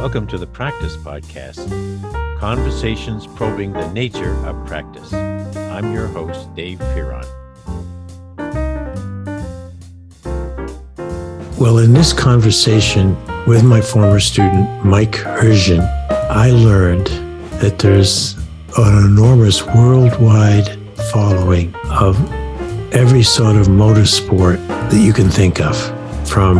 Welcome to the Practice Podcast, conversations probing the nature of practice. I'm your host, Dave Fearon. Well, in this conversation with my former student, Mike Hurczyn, I learned that there's an enormous worldwide following of every sort of motorsport that you can think of, from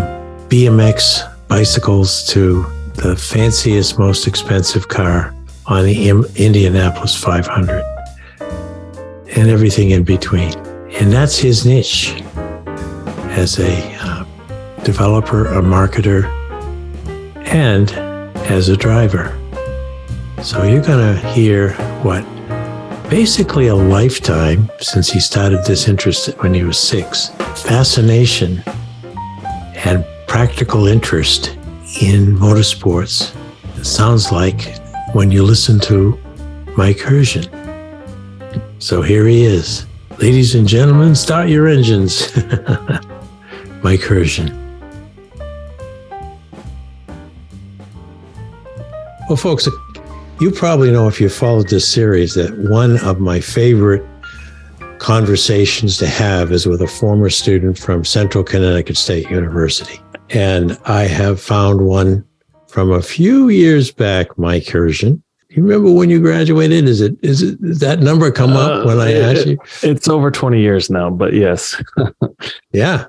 BMX bicycles to the fanciest, most expensive car on the Indianapolis 500 and everything in between. And that's his niche as a uh, developer, a marketer, and as a driver. So you're going to hear what basically a lifetime since he started this interest when he was six fascination and practical interest in motorsports. Sounds like when you listen to Mike Hurczyn. So here he is. Ladies and gentlemen, start your engines. Mike Hurczyn. Well, folks, you probably know if you followed this series that one of my favorite conversations to have is with a former student from Central Connecticut State University. And I have found one from a few years back, Mike Hurczyn. You remember when you graduated? Is it is it does that number come up uh, when I asked you? It's over 20 years now, but yes. yeah.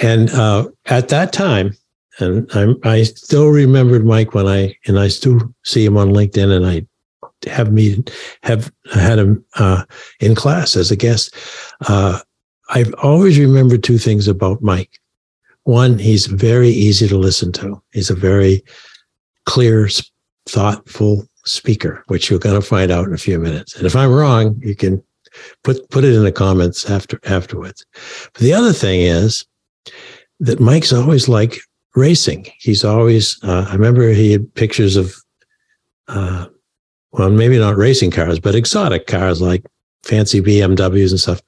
And uh, at that time, and I'm, I still remembered Mike when I, and I still see him on LinkedIn and I have me have had him uh, in class as a guest. Uh, I've always remembered two things about Mike. One, he's very easy to listen to. He's a very clear, thoughtful speaker, which you're going to find out in a few minutes. And if I'm wrong, you can put put it in the comments after afterwards. But the other thing is that Mike's always like racing. He's always, uh, I remember he had pictures of, uh, well, maybe not racing cars, but exotic cars like fancy BMWs and stuff.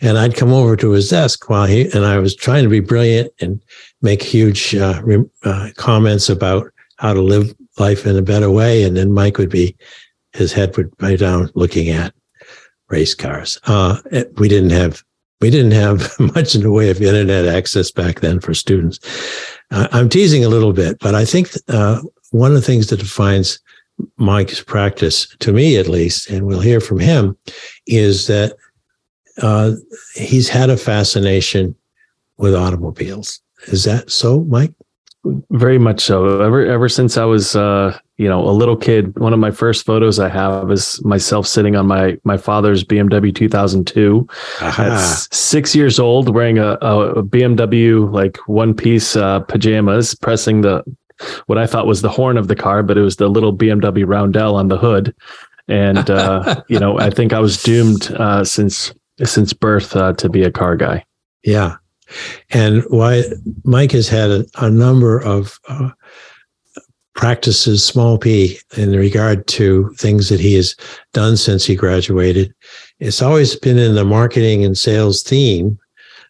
And I'd come over to his desk while he, and I was trying to be brilliant and make huge uh, uh, comments about how to live life in a better way. And then Mike would be, his head would be down looking at race cars. Uh, we didn't have we didn't have much in the way of internet access back then for students. Uh, I'm teasing a little bit, but I think uh, one of the things that defines Mike's practice, to me at least, and we'll hear from him, is that uh, he's had a fascination with automobiles. Is that so, Mike? Very much so. Ever ever since I was uh, you know a little kid, one of my first photos I have is myself sitting on my my father's BMW 2002. At six years old, wearing a, a BMW like one piece uh, pajamas, pressing the what I thought was the horn of the car, but it was the little BMW roundel on the hood. And uh, you know, I think I was doomed uh, since since birth uh, to be a car guy. Yeah, and why Mike has had a, a number of uh, practices, small p, in regard to things that he has done since he graduated. It's always been in the marketing and sales theme.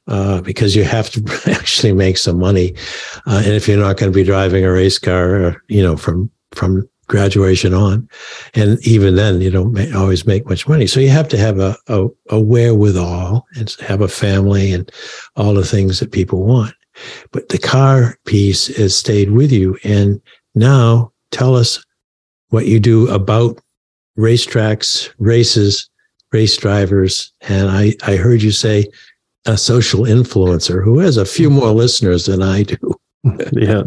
Uh, because you have to actually make some money, uh, and if you're not going to be driving a race car, uh, you know, from from graduation on. And even then, you don't always make much money. So you have to have a, a, a wherewithal and have a family and all the things that people want. But the car piece has stayed with you. And now tell us what you do about racetracks, races, race drivers. And I, I heard you say a social influencer who has a few more listeners than I do. yeah.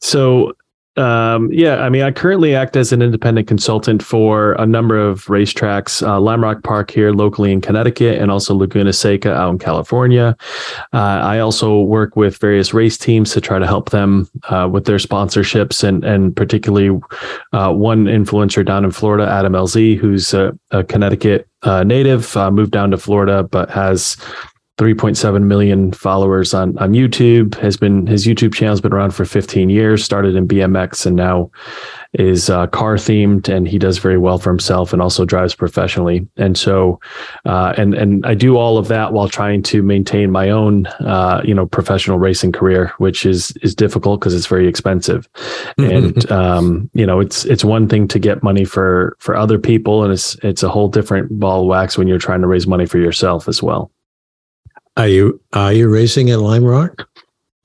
So um, yeah, I mean, I currently act as an independent consultant for a number of racetracks, uh, Lime Rock Park here locally in Connecticut, and also Laguna Seca out in California. Uh, I also work with various race teams to try to help them uh, with their sponsorships, and and particularly uh, one influencer down in Florida, Adam LZ, who's a, a Connecticut uh, native, uh, moved down to Florida, but has 3.7 million followers on on YouTube. Has been his YouTube channel has been around for 15 years. Started in BMX and now is uh, car themed, and he does very well for himself, and also drives professionally. And so, uh, and and I do all of that while trying to maintain my own, uh, you know, professional racing career, which is is difficult because it's very expensive. and um, you know, it's it's one thing to get money for for other people, and it's it's a whole different ball of wax when you're trying to raise money for yourself as well. Are you are you racing at Lime Rock?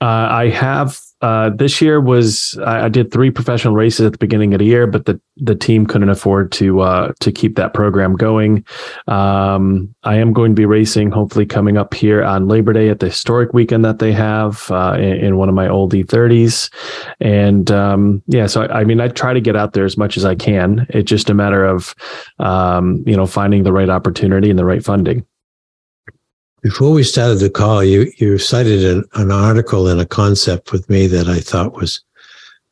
Uh, I have uh, this year was I, I, did three professional races at the beginning of the year, but the the team couldn't afford to uh, to keep that program going. Um, I am going to be racing, hopefully coming up here on Labor Day at the historic weekend that they have uh, in, in, one of my old E30s, and um, yeah, so I, I, mean I try to get out there as much as I can. It's just a matter of um, you know finding the right opportunity and the right funding. Before we started the call, you you cited an, an article and a concept with me that I thought was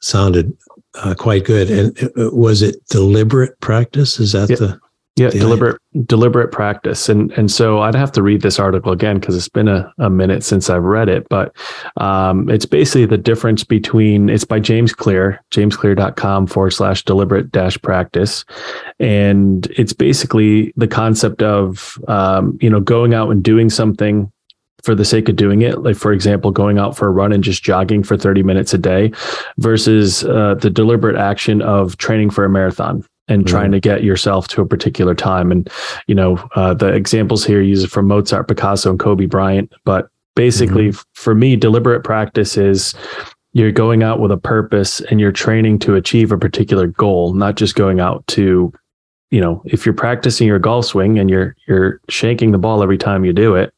sounded uh, quite good. And uh, was it deliberate practice? Is that the yeah, deliberate deliberate practice. And and so I'd have to read this article again because it's been a, a minute since I've read it. But um, it's basically the difference between it's by James Clear, jamesclear.com forward slash deliberate dash practice. And it's basically the concept of um, you know, going out and doing something for the sake of doing it like for example going out for a run and just jogging for 30 minutes a day versus uh, the deliberate action of training for a marathon and mm-hmm. trying to get yourself to a particular time. And, you know, uh, the examples here use it from Mozart, Picasso, and Kobe Bryant. But basically, mm-hmm. for me, deliberate practice is you're going out with a purpose and you're training to achieve a particular goal, not just going out to, you know, if you're practicing your golf swing and you're you're shanking the ball every time you do it,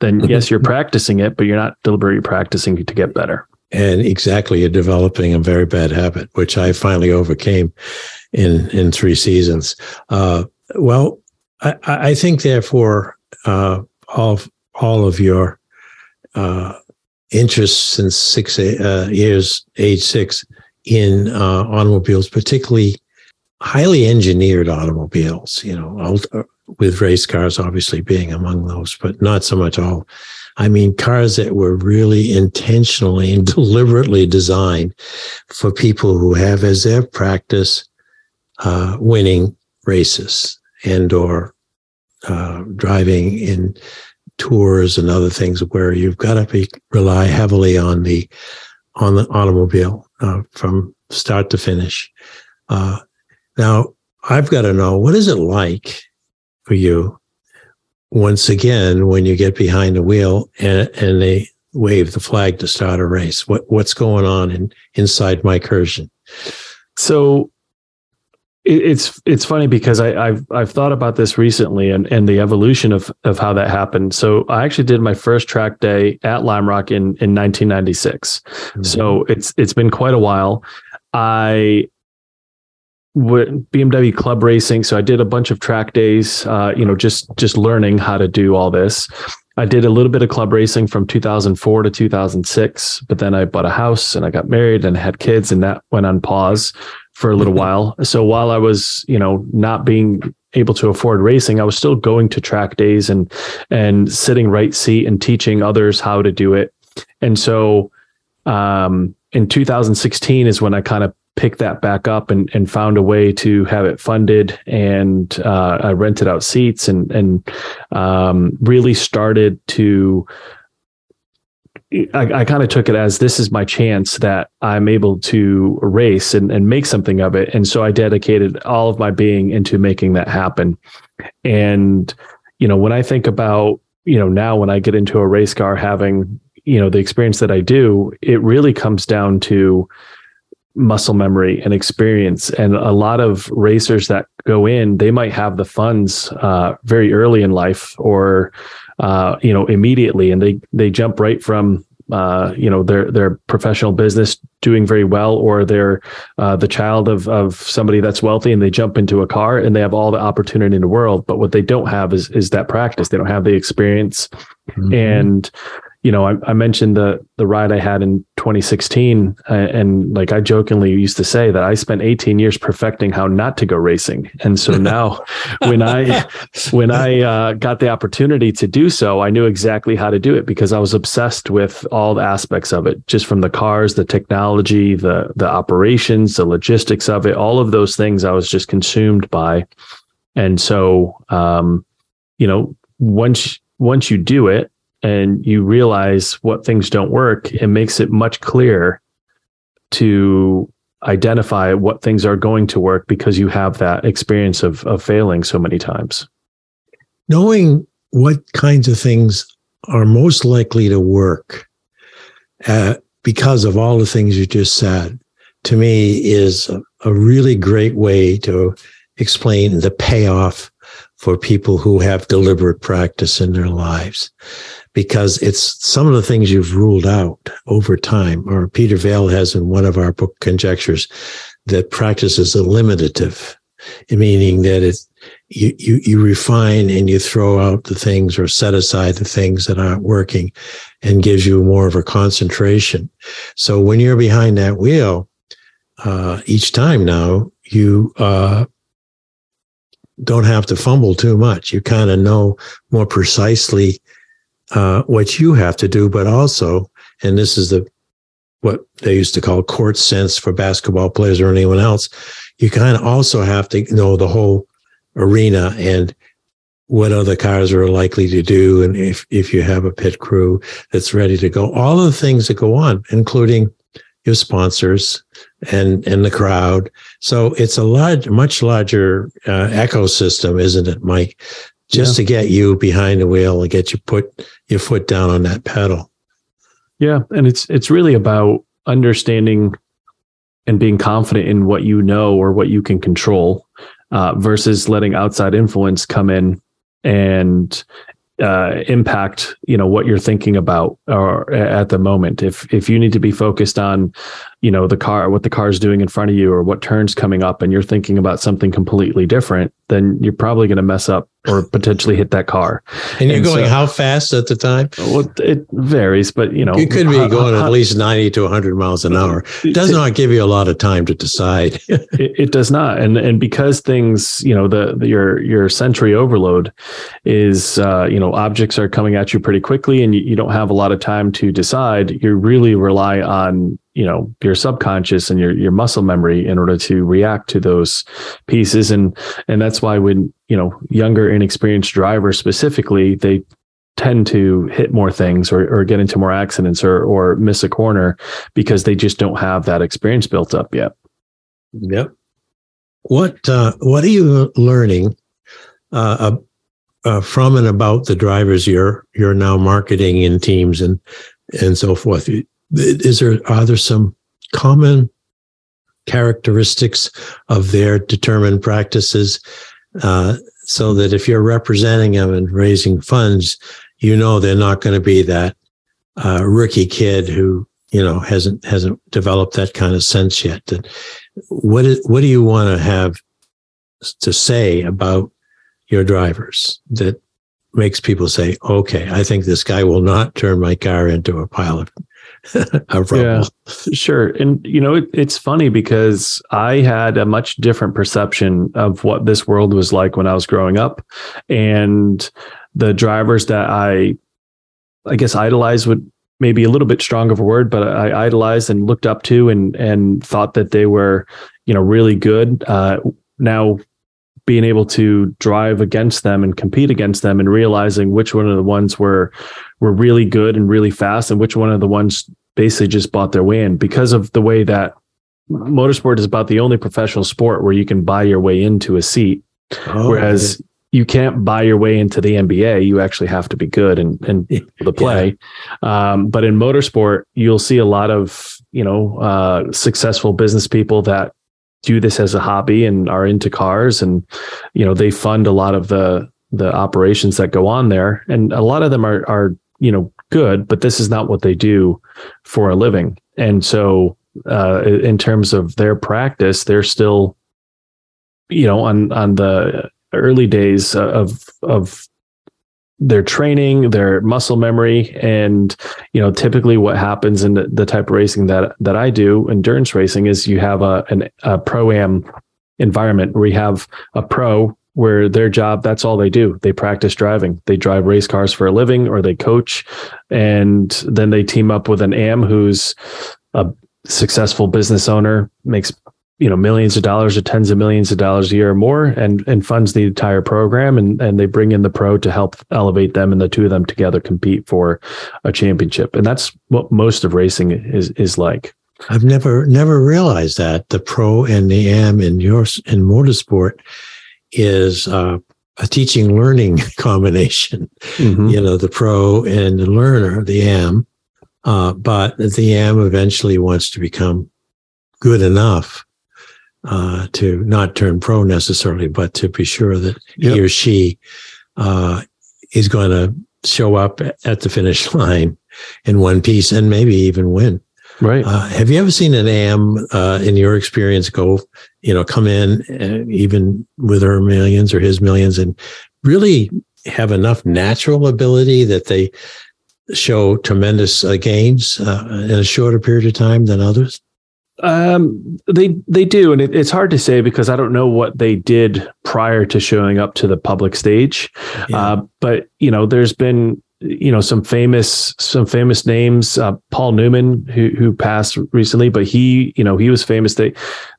then mm-hmm. yes, you're practicing it, but you're not deliberately practicing to get better. And exactly, you're developing a very bad habit, which I finally overcame in in three seasons. Uh, well, I, I, think therefore uh, all all of your uh, interests since six uh, years, age six, in uh, automobiles, particularly highly engineered automobiles. You know, uh, with race cars obviously being among those, but not so much all. I mean, cars that were really intentionally and deliberately designed for people who have as their practice uh, winning races and or uh, driving in tours and other things where you've got to be rely heavily on the on the automobile uh, from start to finish. Uh, now, I've got to know what is it like for you once again when you get behind the wheel and, and they wave the flag to start a race. What what's going on in, inside Mike Hurczyn? So it's it's funny because I, have I've thought about this recently and, and the evolution of of how that happened. So I actually did my first track day at Lime Rock in in 1996. Mm-hmm. So it's it's been quite a while. I went BMW club racing, so I did a bunch of track days. Uh, you know, just just learning how to do all this. I did a little bit of club racing from 2004 to 2006, but then I bought a house and I got married and had kids, and that went on pause for a little mm-hmm. while. So while I was, you know, not being able to afford racing, I was still going to track days and and sitting right seat and teaching others how to do it. And so um, in 2016 is when I kind of picked that back up and, and found a way to have it funded and uh, I rented out seats and and um, really started to I, I kind of took it as this is my chance that I'm able to race and, and make something of it. And so I dedicated all of my being into making that happen. And, you know, when I think about, you know, now when I get into a race car having, you know, the experience that I do, it really comes down to muscle memory and experience. And a lot of racers that go in, they might have the funds uh, very early in life or uh, you know, immediately, and they they jump right from uh, you know their their professional business doing very well, or they're uh, the child of of somebody that's wealthy, and they jump into a car and they have all the opportunity in the world. But what they don't have is is that practice. They don't have the experience, mm-hmm. and you know, I, I, mentioned the the ride I had in 2016 uh, and like i jokingly used to say that i spent 18 years perfecting how not to go racing. And so now when i when i uh, got the opportunity to do so i knew exactly how to do it because i was obsessed with all the aspects of it just from the cars the technology the the operations the logistics of it all of those things i was just consumed by. And so um you know once once you do it and you realize what things don't work, it makes it much clearer to identify what things are going to work because you have that experience of of failing so many times. Knowing what kinds of things are most likely to work uh, because of all the things you just said, to me is a, a really great way to explain the payoff for people who have deliberate practice in their lives because it's some of the things you've ruled out over time, or Peter Vaill has in one of our book conjectures that practice is eliminative, meaning that it's you, you you refine and you throw out the things or set aside the things that aren't working and gives you more of a concentration. So when you're behind that wheel, uh, each time now you uh, don't have to fumble too much. You kind of know more precisely uh, what you have to do, but also, and this is the what they used to call court sense for basketball players or anyone else. You kind of also have to know the whole arena and what other cars are likely to do, and if if you have a pit crew that's ready to go, all of the things that go on, including your sponsors and and the crowd. So it's a large, much larger uh, ecosystem, isn't it, Mike? Just yeah. to get you behind the wheel and get you put your foot down on that pedal. Yeah, and it's it's really about understanding and being confident in what you know or what you can control uh, versus letting outside influence come in and uh, impact you know what you're thinking about or at the moment. If if you need to be focused on you know the car what the car is doing in front of you or what turns coming up and you're thinking about something completely different then you're probably going to mess up or potentially hit that car. And you're and going so, how fast at the time? Well, it varies, but you know, you could be going at least 90 to 100 miles an hour. It does it, not give you a lot of time to decide. it, it, does not. And, and because things, you know, the, the your, your sensory overload is, uh, you know, objects are coming at you pretty quickly and you, you don't have a lot of time to decide. You really rely on you know your subconscious and your your muscle memory in order to react to those pieces. And and that's why when you know younger inexperienced drivers specifically they tend to hit more things or, or get into more accidents or or miss a corner because they just don't have that experience built up yet. Yep. What uh, what are you learning uh, uh, from and about the drivers you're you're now marketing in teams and and so forth is there are there some common characteristics of their determined practices uh, so that if you're representing them and raising funds you know they're not going to be that uh, rookie kid who you know hasn't hasn't developed that kind of sense yet? That what is, what do you want to have to say about your drivers that makes people say okay i think this guy will not turn my car into a pile of yeah, sure. And you know, it, it's funny because I had a much different perception of what this world was like when I was growing up, and the drivers that I, I guess, idolized would maybe a little bit strong of a word, but I idolized and looked up to and and thought that they were, you know, really good. Uh, now being able to drive against them and compete against them and realizing which one of the ones were were really good and really fast and which one of the ones basically just bought their way in because of the way that motorsport is about the only professional sport where you can buy your way into a seat oh, whereas okay. you can't buy your way into the NBA you actually have to be good and and the play yeah. um, but in motorsport you'll see a lot of you know uh, successful business people that do this as a hobby and are into cars and you know they fund a lot of the the operations that go on there. And a lot of them are are you know good but this is not what they do for a living. And so uh, in terms of their practice they're still you know on on the early days of of their training, their muscle memory, and you know, typically what happens in the, the type of racing that that I do, endurance racing, is you have a an, a pro am environment where you have a pro where their job that's all they do. They practice driving. They drive race cars for a living or they coach and then they team up with an am who's a successful business owner makes you know millions of dollars or tens of millions of dollars a year or more and and funds the entire program and and they bring in the pro to help elevate them and the two of them together compete for a championship and that's what most of racing is is like I've never never realized that the pro and the am in your in motorsport is uh, a teaching learning combination. Mm-hmm. You know, the pro and the learner, the am, uh, but the am eventually wants to become good enough uh, to not turn pro necessarily, but to be sure that yep. he or she uh, is going to show up at the finish line in one piece and maybe even win. Right. Uh, have you ever seen an AM uh, in your experience go, you know, come in uh, even with her millions or his millions and really have enough natural ability that they show tremendous uh, gains uh, in a shorter period of time than others? Um, they they do, and it, it's hard to say because I don't know what they did prior to showing up to the public stage. Yeah. Uh, but you know, there's been you know some famous some famous names uh, paul newman who who passed recently but he you know he was famous they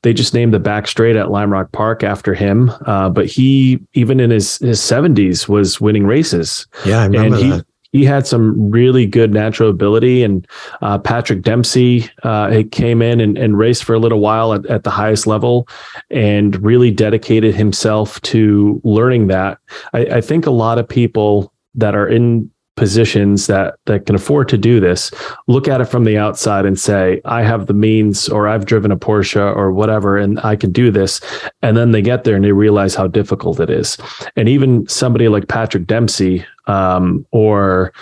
they just named the back straight at lime rock park after him uh, but he even in his his 70s was winning races yeah i remember and he, that he had some really good natural ability. And uh, Patrick Dempsey uh, came in and, and, raced for a little while at, at, the highest level and really dedicated himself to learning that. I, I think a lot of people that are in positions that that can afford to do this look at it from the outside and say i have the means or i've driven a porsche or whatever and i can do this and then they get there and they realize how difficult it is and even somebody like patrick dempsey um, or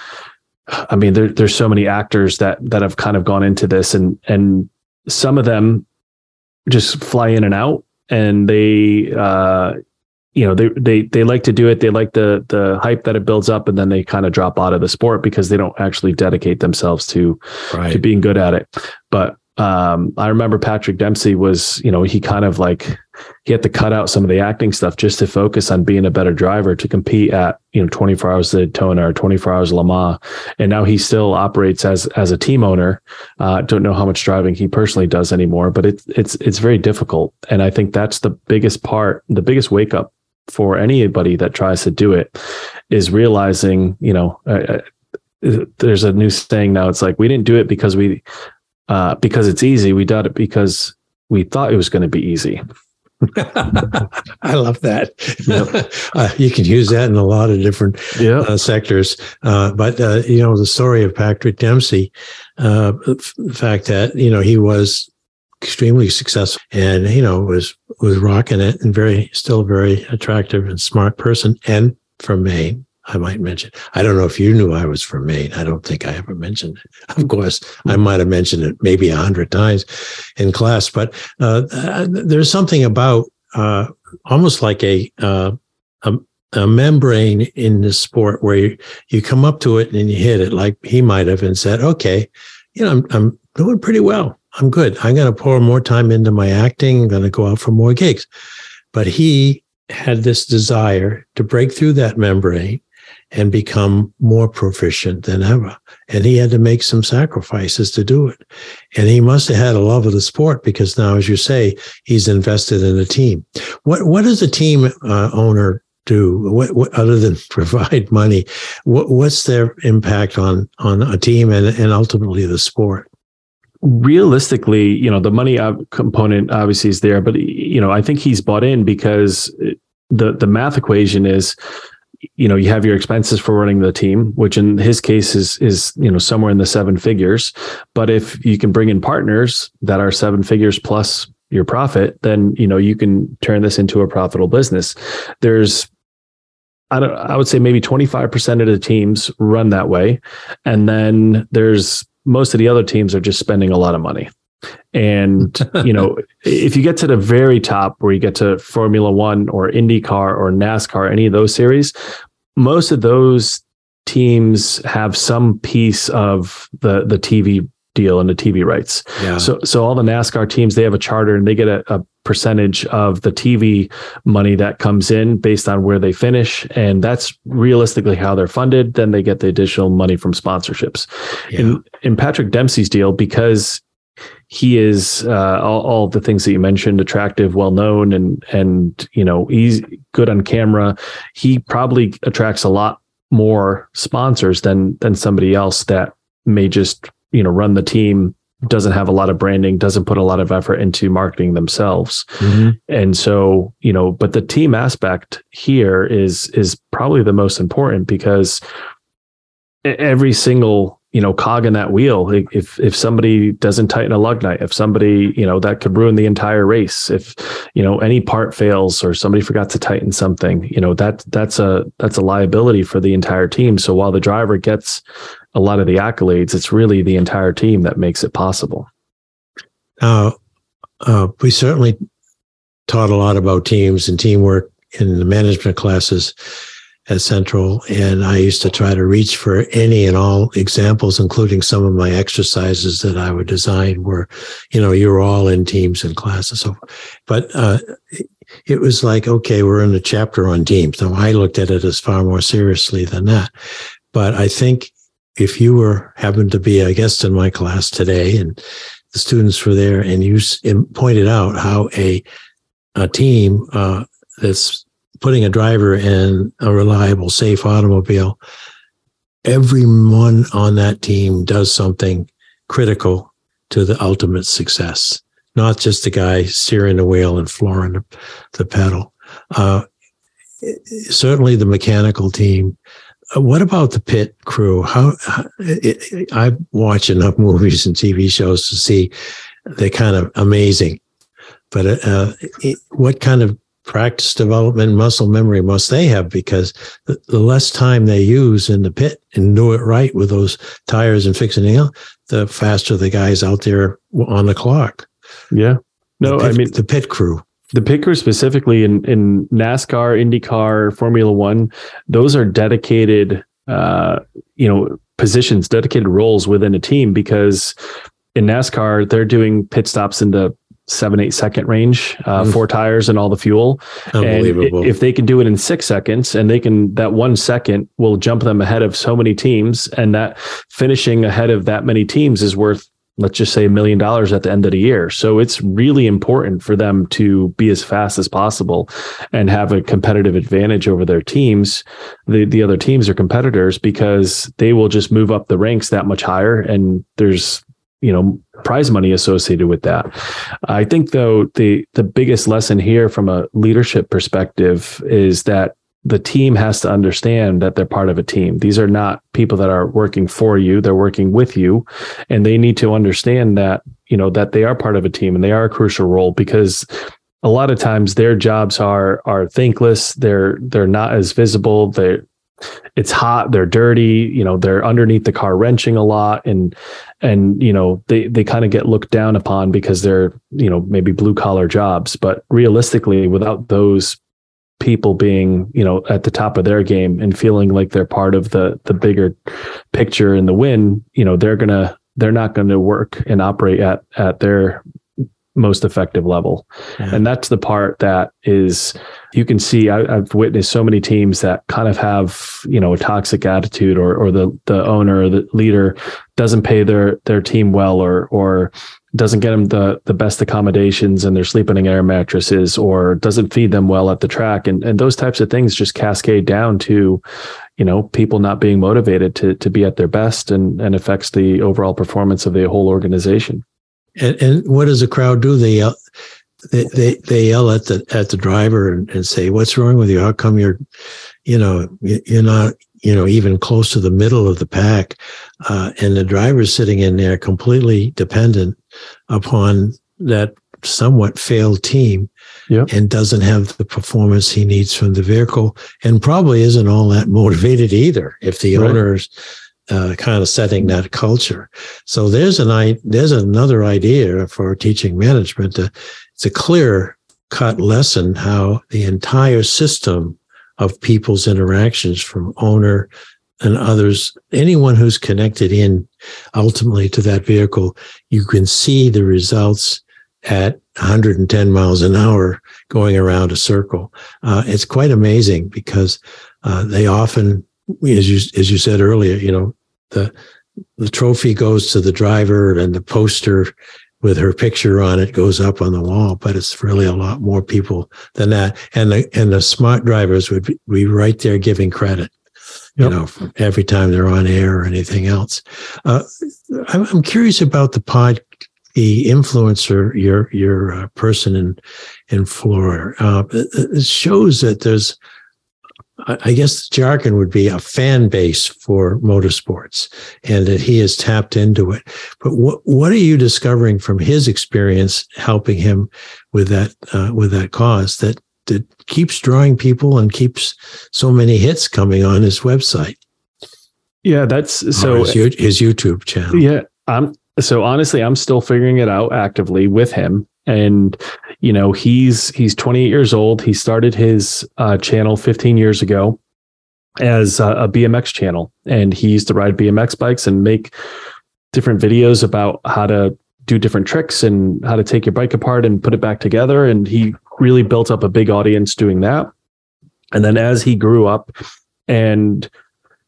i mean there, there's so many actors that that have kind of gone into this and and some of them just fly in and out and they uh, you know they they they like to do it they like the the hype that it builds up and then they kind of drop out of the sport because they don't actually dedicate themselves to right. to being good at it but um, I remember Patrick Dempsey was, you know, he kind of like he had to cut out some of the acting stuff just to focus on being a better driver to compete at, you know, 24 hours Daytona or 24 hours Le Mans. And now he still operates as as a team owner. Uh, don't know how much driving he personally does anymore, but it's it's it's very difficult. And I think that's the biggest part, the biggest wake up for anybody that tries to do it is realizing, you know, uh, uh, there's a new saying now. It's like we didn't do it because we uh, because it's easy. We did it because we thought it was going to be easy. I love that. Yep. uh, you can use that in a lot of different yep. uh, sectors. Uh, but uh, you know, the story of Patrick Dempsey, uh, the fact that you know he was extremely successful and you know was was rocking it and very still very attractive and smart person and from Maine I might mention I don't know if you knew I was from Maine I don't think I ever mentioned it of course I might have mentioned it maybe a hundred times in class but uh, uh, there's something about uh, almost like a, uh, a a membrane in the sport where you, you come up to it and you hit it like he might have and said okay you know I'm, I'm doing pretty well I'm good. I'm going to pour more time into my acting. I'm going to go out for more gigs. But he had this desire to break through that membrane and become more proficient than ever. And he had to make some sacrifices to do it. And he must have had a love of the sport because now, as you say, he's invested in a team. What what does a team uh, owner do? What, what, other than provide money? What, what's their impact on on a team and and ultimately the sport? realistically, you know, the money component obviously is there, but you know, I think he's bought in because the the math equation is, you know, you have your expenses for running the team, which in his case is is you know somewhere in the seven figures. But if you can bring in partners that are seven figures plus your profit, then you know you can turn this into a profitable business. There's I don't I would say maybe 25% of the teams run that way. And then there's most of the other teams are just spending a lot of money. And, you know, if you get to the very top where you get to Formula One or IndyCar or NASCAR, any of those series, most of those teams have some piece of the the TV deal and the TV rights. Yeah. So so all the NASCAR teams they have a charter and they get a, a, percentage of the TV money that comes in based on where they finish and that's realistically how they're funded then they get the additional money from sponsorships. Yeah. In in Patrick Dempsey's deal because he is uh, all, all the things that you mentioned attractive well known and and you know he's good on camera he probably attracts a lot more sponsors than than somebody else that may just you know run the team doesn't have a lot of branding doesn't put a lot of effort into marketing themselves mm-hmm. and so you know but the team aspect here is is probably the most important because every single you know cog in that wheel. If if somebody doesn't tighten a lug nut if somebody you know that could ruin the entire race if you know any part fails or somebody forgot to tighten something you know that that's a that's a liability for the entire team. So while the driver gets a lot of the accolades it's really the entire team that makes it possible. Now uh, we certainly taught a lot about teams and teamwork in the management classes at Central. And I used to try to reach for any and all examples, including some of my exercises that I would design where, you know, you're all in teams and classes. So, but, uh, it was like, okay, we're in a chapter on teams. So I looked at it as far more seriously than that. But I think if you were happened to be a guest in my class today and the students were there and you pointed out how a, a team, uh, that's putting a driver in a reliable, safe automobile, everyone on that team does something critical to the ultimate success, not just the guy steering the wheel and flooring the, pedal. Uh, certainly the mechanical team. Uh, what about the pit crew? How, how it, I watch enough movies and TV shows to see they're kind of amazing. But uh, it, what kind of practice development, muscle memory must they have because the, the, less time they use in the pit and do it right with those tires and fixing it, the faster the guys out there on the clock. Yeah. No, pit, I mean the pit crew. The pit crew specifically in, in NASCAR, IndyCar, Formula One, those are dedicated uh, you know, positions, dedicated roles within a team because in NASCAR, they're doing pit stops in the seven eight second range uh, mm. four tires and all the fuel Unbelievable. and if they can do it in six seconds and they can that one second will jump them ahead of so many teams and that finishing ahead of that many teams is worth let's just say a million dollars at the end of the year so it's really important for them to be as fast as possible and have a competitive advantage over their teams the the other teams are competitors because they will just move up the ranks that much higher and there's you know prize money associated with that. I think though the the biggest lesson here from a leadership perspective is that the team has to understand that they're part of a team. These are not people that are working for you, they're working with you and they need to understand that, you know, that they are part of a team and they are a crucial role because a lot of times their jobs are are thankless, they're they're not as visible, they're it's hot they're dirty you know they're underneath the car wrenching a lot and and you know they they kind of get looked down upon because they're you know maybe blue collar jobs. But realistically without those people being you know at the top of their game and feeling like they're part of the the bigger picture and the win you know they're gonna they're not going to work and operate at at their most effective level. And that's the part that is you can see I, have witnessed so many teams that kind of have, you know, a toxic attitude or or the the owner or the leader doesn't pay their their team well or or doesn't get them the the best accommodations and they're sleeping in air mattresses or doesn't feed them well at the track. And and those types of things just cascade down to you know people not being motivated to to be at their best and and affects the overall performance of the whole organization and, and what does the crowd do? They yell, they, they, they yell at the at the driver and, and say, "What's wrong with you? How come you're, you know, you're not, you know, even close to the middle of the pack?" Uh, and the driver's sitting in there completely dependent upon that somewhat failed team yep. and doesn't have the performance he needs from the vehicle and probably isn't all that motivated either if the right. owner's uh, kind of setting that culture. So there's an there's another idea for teaching management. To, it's a clear cut lesson how the entire system of people's interactions from owner and others, anyone who's connected in ultimately to that vehicle, you can see the results at 110 miles an hour going around a circle. Uh, it's quite amazing because uh, they often, as you as you said earlier, you know the the trophy goes to the driver and the poster with her picture on it goes up on the wall, but it's really a lot more people than that. And the and the smart drivers would be, be right there giving credit, yep. you know, every time they're on air or anything else. Uh, I'm, I'm curious about the pod, the influencer, your your uh, person in in Florida. Uh, it shows that there's I guess the jargon would be a fan base for motorsports and that he has tapped into it. But what, what are you discovering from his experience helping him with that, uh, with that cause that, that keeps drawing people and keeps so many hits coming on his website? Yeah, that's so his, his YouTube channel. Yeah. I'm so honestly, I'm still figuring it out actively with him and you know he's he's 28 years old. He started his uh, channel 15 years ago as a, a, bmx channel. And he used to ride bmx bikes and make different videos about how to do different tricks and how to take your bike apart and put it back together. And he really built up a big audience doing that. And then as he grew up and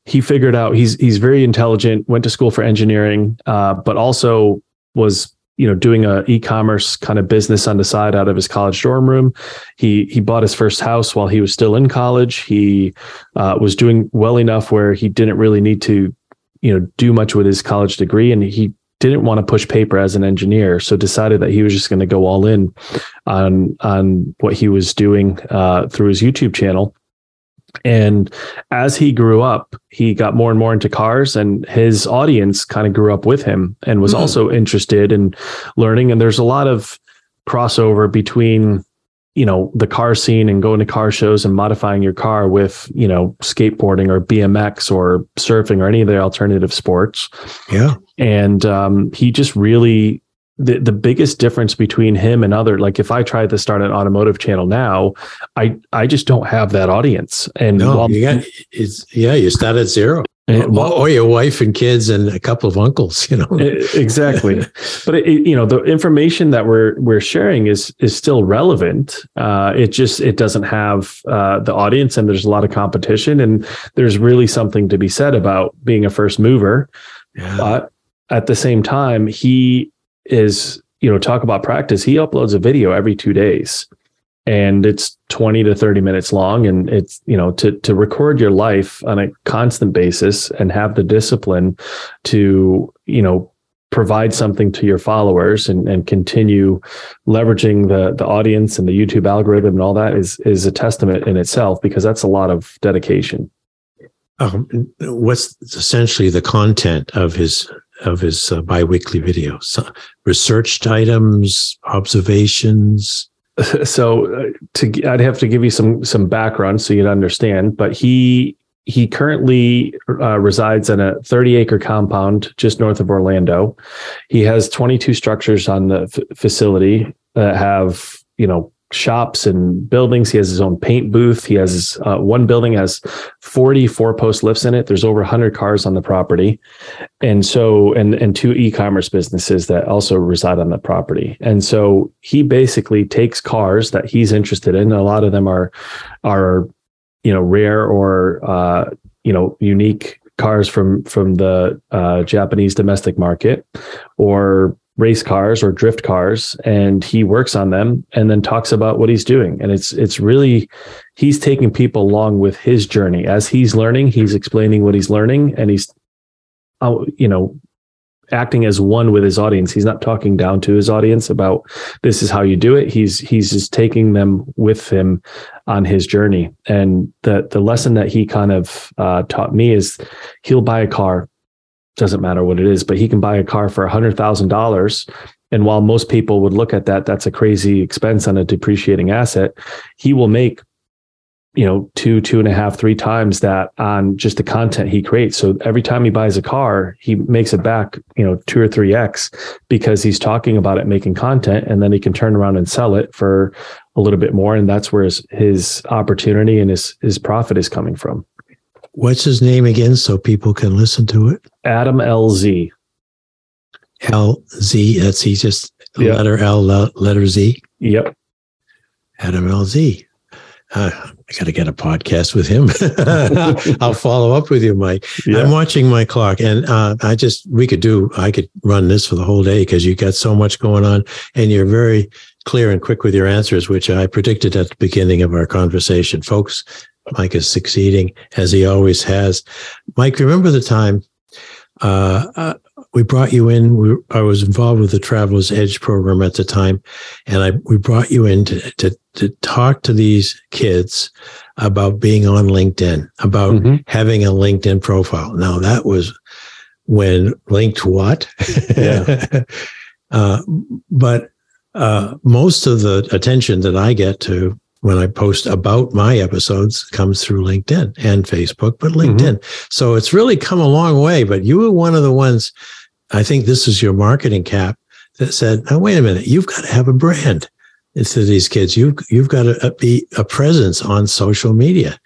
he figured out he's he's very intelligent went to school for engineering uh, but also was you know doing a e-commerce kind of business on the side out of his college dorm room. He he bought his first house while he was still in college. He uh, was doing well enough where he didn't really need to you know do much with his college degree and he didn't want to push paper as an engineer so decided that he was just going to go all in on on what he was doing uh, through his youtube channel and as he grew up, he got more and more into cars, and his audience kind of grew up with him and was mm-hmm. also interested in learning. And there's a lot of crossover between you know the car scene and going to car shows and modifying your car with you know skateboarding or BMX or surfing or any of the alternative sports. Yeah, and um, he just really the, the biggest difference between him and other like if I tried to start an automotive channel now, I I just don't have that audience. And no, while, you got it's yeah, you start at zero. And, well, or your wife and kids and a couple of uncles, you know. exactly, but it, you know the information that we're we're sharing is is still relevant. Uh, it just it doesn't have uh, the audience, and there's a lot of competition, and there's really something to be said about being a first mover. Yeah. But at the same time, he is you know talk about practice he uploads a video every two days and it's 20 to 30 minutes long and it's you know to to record your life on a constant basis and have the discipline to you know provide something to your followers and, and continue leveraging the the audience and the YouTube algorithm and all that is is a testament in itself because that's a lot of dedication. Um, what's essentially the content of his of his uh, biweekly videos. Researched items observations. So uh, to i'd have to give you some some background so you'd understand but he he currently uh, resides in a 30 acre compound just north of orlando. He has 22 structures on the f- facility that have you know shops and buildings. He has his own paint booth. He has uh, one building has 44 post lifts in it. There's over 100 cars on the property. And so, and, and two e commerce businesses that also reside on the property. And so he basically takes cars that he's interested in. A lot of them are, are, you know, rare or, uh, you know, unique cars from from the uh, Japanese domestic market, or race cars or drift cars and he works on them and then talks about what he's doing. And it's it's really he's taking people along with his journey. As he's learning he's explaining what he's learning and he's uh, you know acting as one with his audience. He's not talking down to his audience about this is how you do it. He's he's just taking them with him on his journey. And the the lesson that he kind of uh, taught me is he'll buy a car doesn't matter what it is, but he can buy a car for a hundred thousand dollars. And while most people would look at that, that's a crazy expense on a depreciating asset. He will make, you know, two, two and a half, three times that on just the content he creates. So every time he buys a car, he makes it back, you know, two or three X because he's talking about it, making content, and then he can turn around and sell it for a little bit more, and that's where his, his opportunity and his his profit is coming from. What's his name again, so people can listen to it? Adam LZ. L Z. That's he just Yeah. letter L, letter Z. Yep. Adam L Z. Uh, I got to get a podcast with him. I'll follow up with you, Mike. Yeah. I'm watching my clock, and uh, I just we could do. I could run this for the whole day because you got so much going on, and you're very clear and quick with your answers, which I predicted at the beginning of our conversation, folks. Mike is succeeding as he always has. Mike, remember the time uh, uh, we brought you in? We, I was involved with the Travelers Edge program at the time, and I we brought you in to to, to talk to these kids about being on LinkedIn, about Mhm. having a LinkedIn profile. Now that was when linked what? Yeah. uh, but uh, most of the attention that I get to when I post about my episodes comes through LinkedIn and Facebook, but LinkedIn. So it's really come a long way. But you were one of the ones, I think this is your marketing cap that said, now, wait a minute, you've got to have a brand. It's to these kids. You've, you've got to be a presence on social media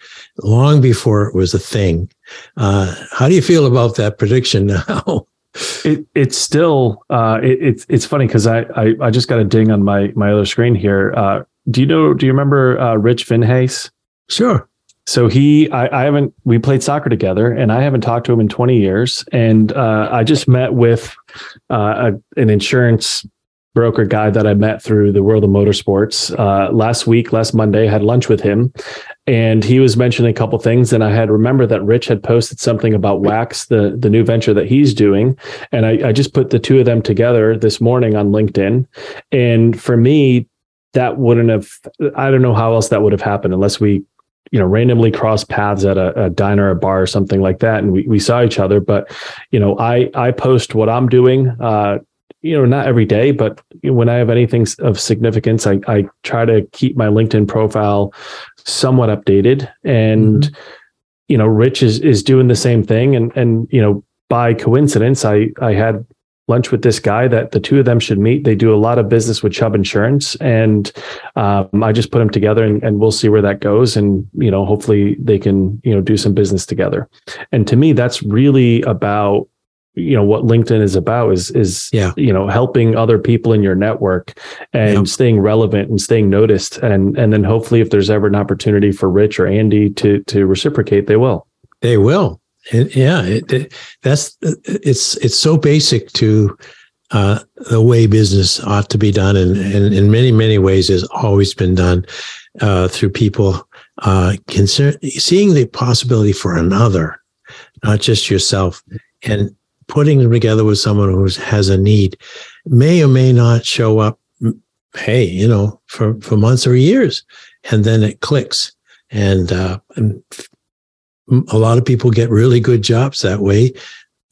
long before it was a thing. Uh, how do you feel about that prediction now? It, it's still uh, it, it's it's funny because I, I I just got a ding on my my other screen here. Uh, do you know? Do you remember uh, Rich Vinhace? sure. So he, I, I haven't. We played soccer together, and I haven't talked to him in 20 years. And uh, I just met with uh, a, an insurance broker guy that I met through the world of motorsports uh, last week. Last Monday, I had lunch with him, and he was mentioning a couple things. And I had remembered that Rich had posted something about Wax, the the new venture that he's doing, and I, I just put the two of them together this morning on LinkedIn. And for me, that wouldn't have. I don't know how else that would have happened unless we you know randomly crossed paths at a, a diner or a bar or something like that and we, we saw each other. But you know i i post what i'm doing uh you know not every day but when i have anything of significance i i try to keep my linkedin profile somewhat updated. And you know rich is is doing the same thing. And and you know by coincidence i i had lunch with this guy that the two of them should meet they do a lot of business with chubb insurance and um, I just put them together and, and we'll see where that goes. And, you know, hopefully they can, you know, do some business together. And to me, that's really about, you know, what LinkedIn is about is, is, Yeah. you know, helping other people in your network and Yeah. staying relevant and staying noticed. And, and then hopefully if there's ever an opportunity for Rich or Andy to, to reciprocate, they will. They will. And yeah, it, it, that's it's it's so basic to uh, the way business ought to be done, and, and in many many ways has always been done uh, through people uh, concern, seeing the possibility for another, not just yourself, and putting them together with someone who has a need, may or may not show up. Hey, you know, for for months or years, and then it clicks, and uh, and a lot of people get really good jobs that way.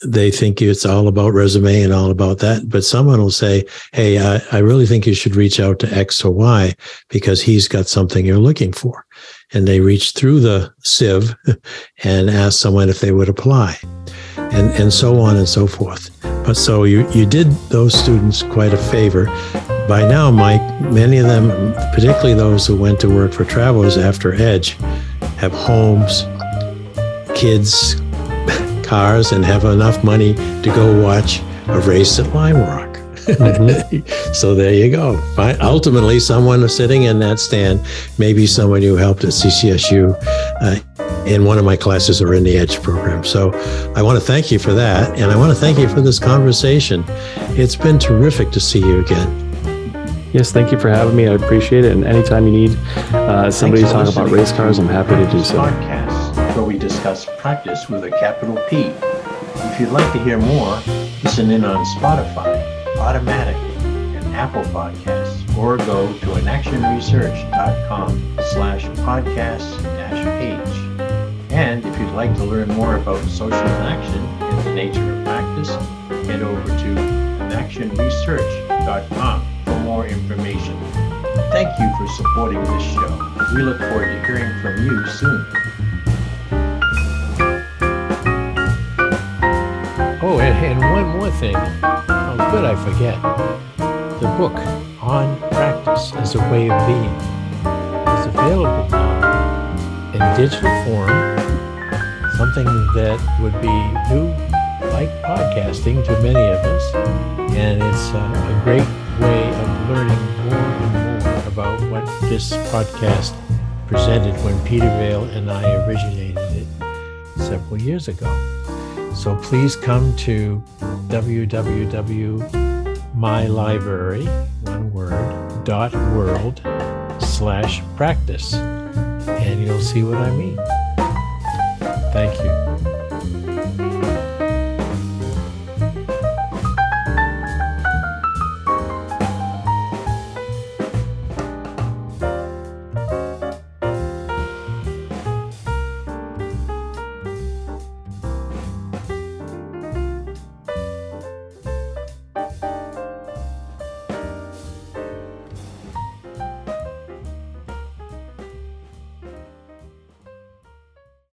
They think it's all about resume and all about that. But someone will say, Hey, I, I really think you should reach out to X or Y because he's got something you're looking for. And they reach through the sieve and ask someone if they would apply and, and so on and so forth. But so you, you did those students quite a favor. By now, Mike, many of them, particularly those who went to work for Travelers after Edge, have homes, kids, cars, and have enough money to go watch a race at Lime Rock. so there you go. Ultimately, someone sitting in that stand, maybe someone who helped at CCSU uh, in one of my classes or in the Edge program. So I want to thank you for that. And I want to thank you for this conversation. It's been terrific to see you again. Yes. Thank you for having me. I appreciate it. And anytime you need uh, somebody to talk about race cars, I'm happy to do so. Where we discuss practice with a capital P. If you'd like to hear more, listen in on Spotify, Automatic, and Apple Podcasts, or go to inactionresearch.com slash podcast dash page. And if you'd like to learn more about social action and the nature of practice, head over to inactionresearch.com for more information. Thank you for supporting this show. We look forward to hearing from you soon. Oh, and, and one more thing. Oh, good, I forget. The book on practice as a way of being is available now in digital form, something that would be new like podcasting to many of us. And it's uh, a great way of learning more and more about what this podcast presented when Peter Vaill and I originated it several years ago. So please come to www.mylibrary, one word, dot world slash practice, and you'll see what I mean.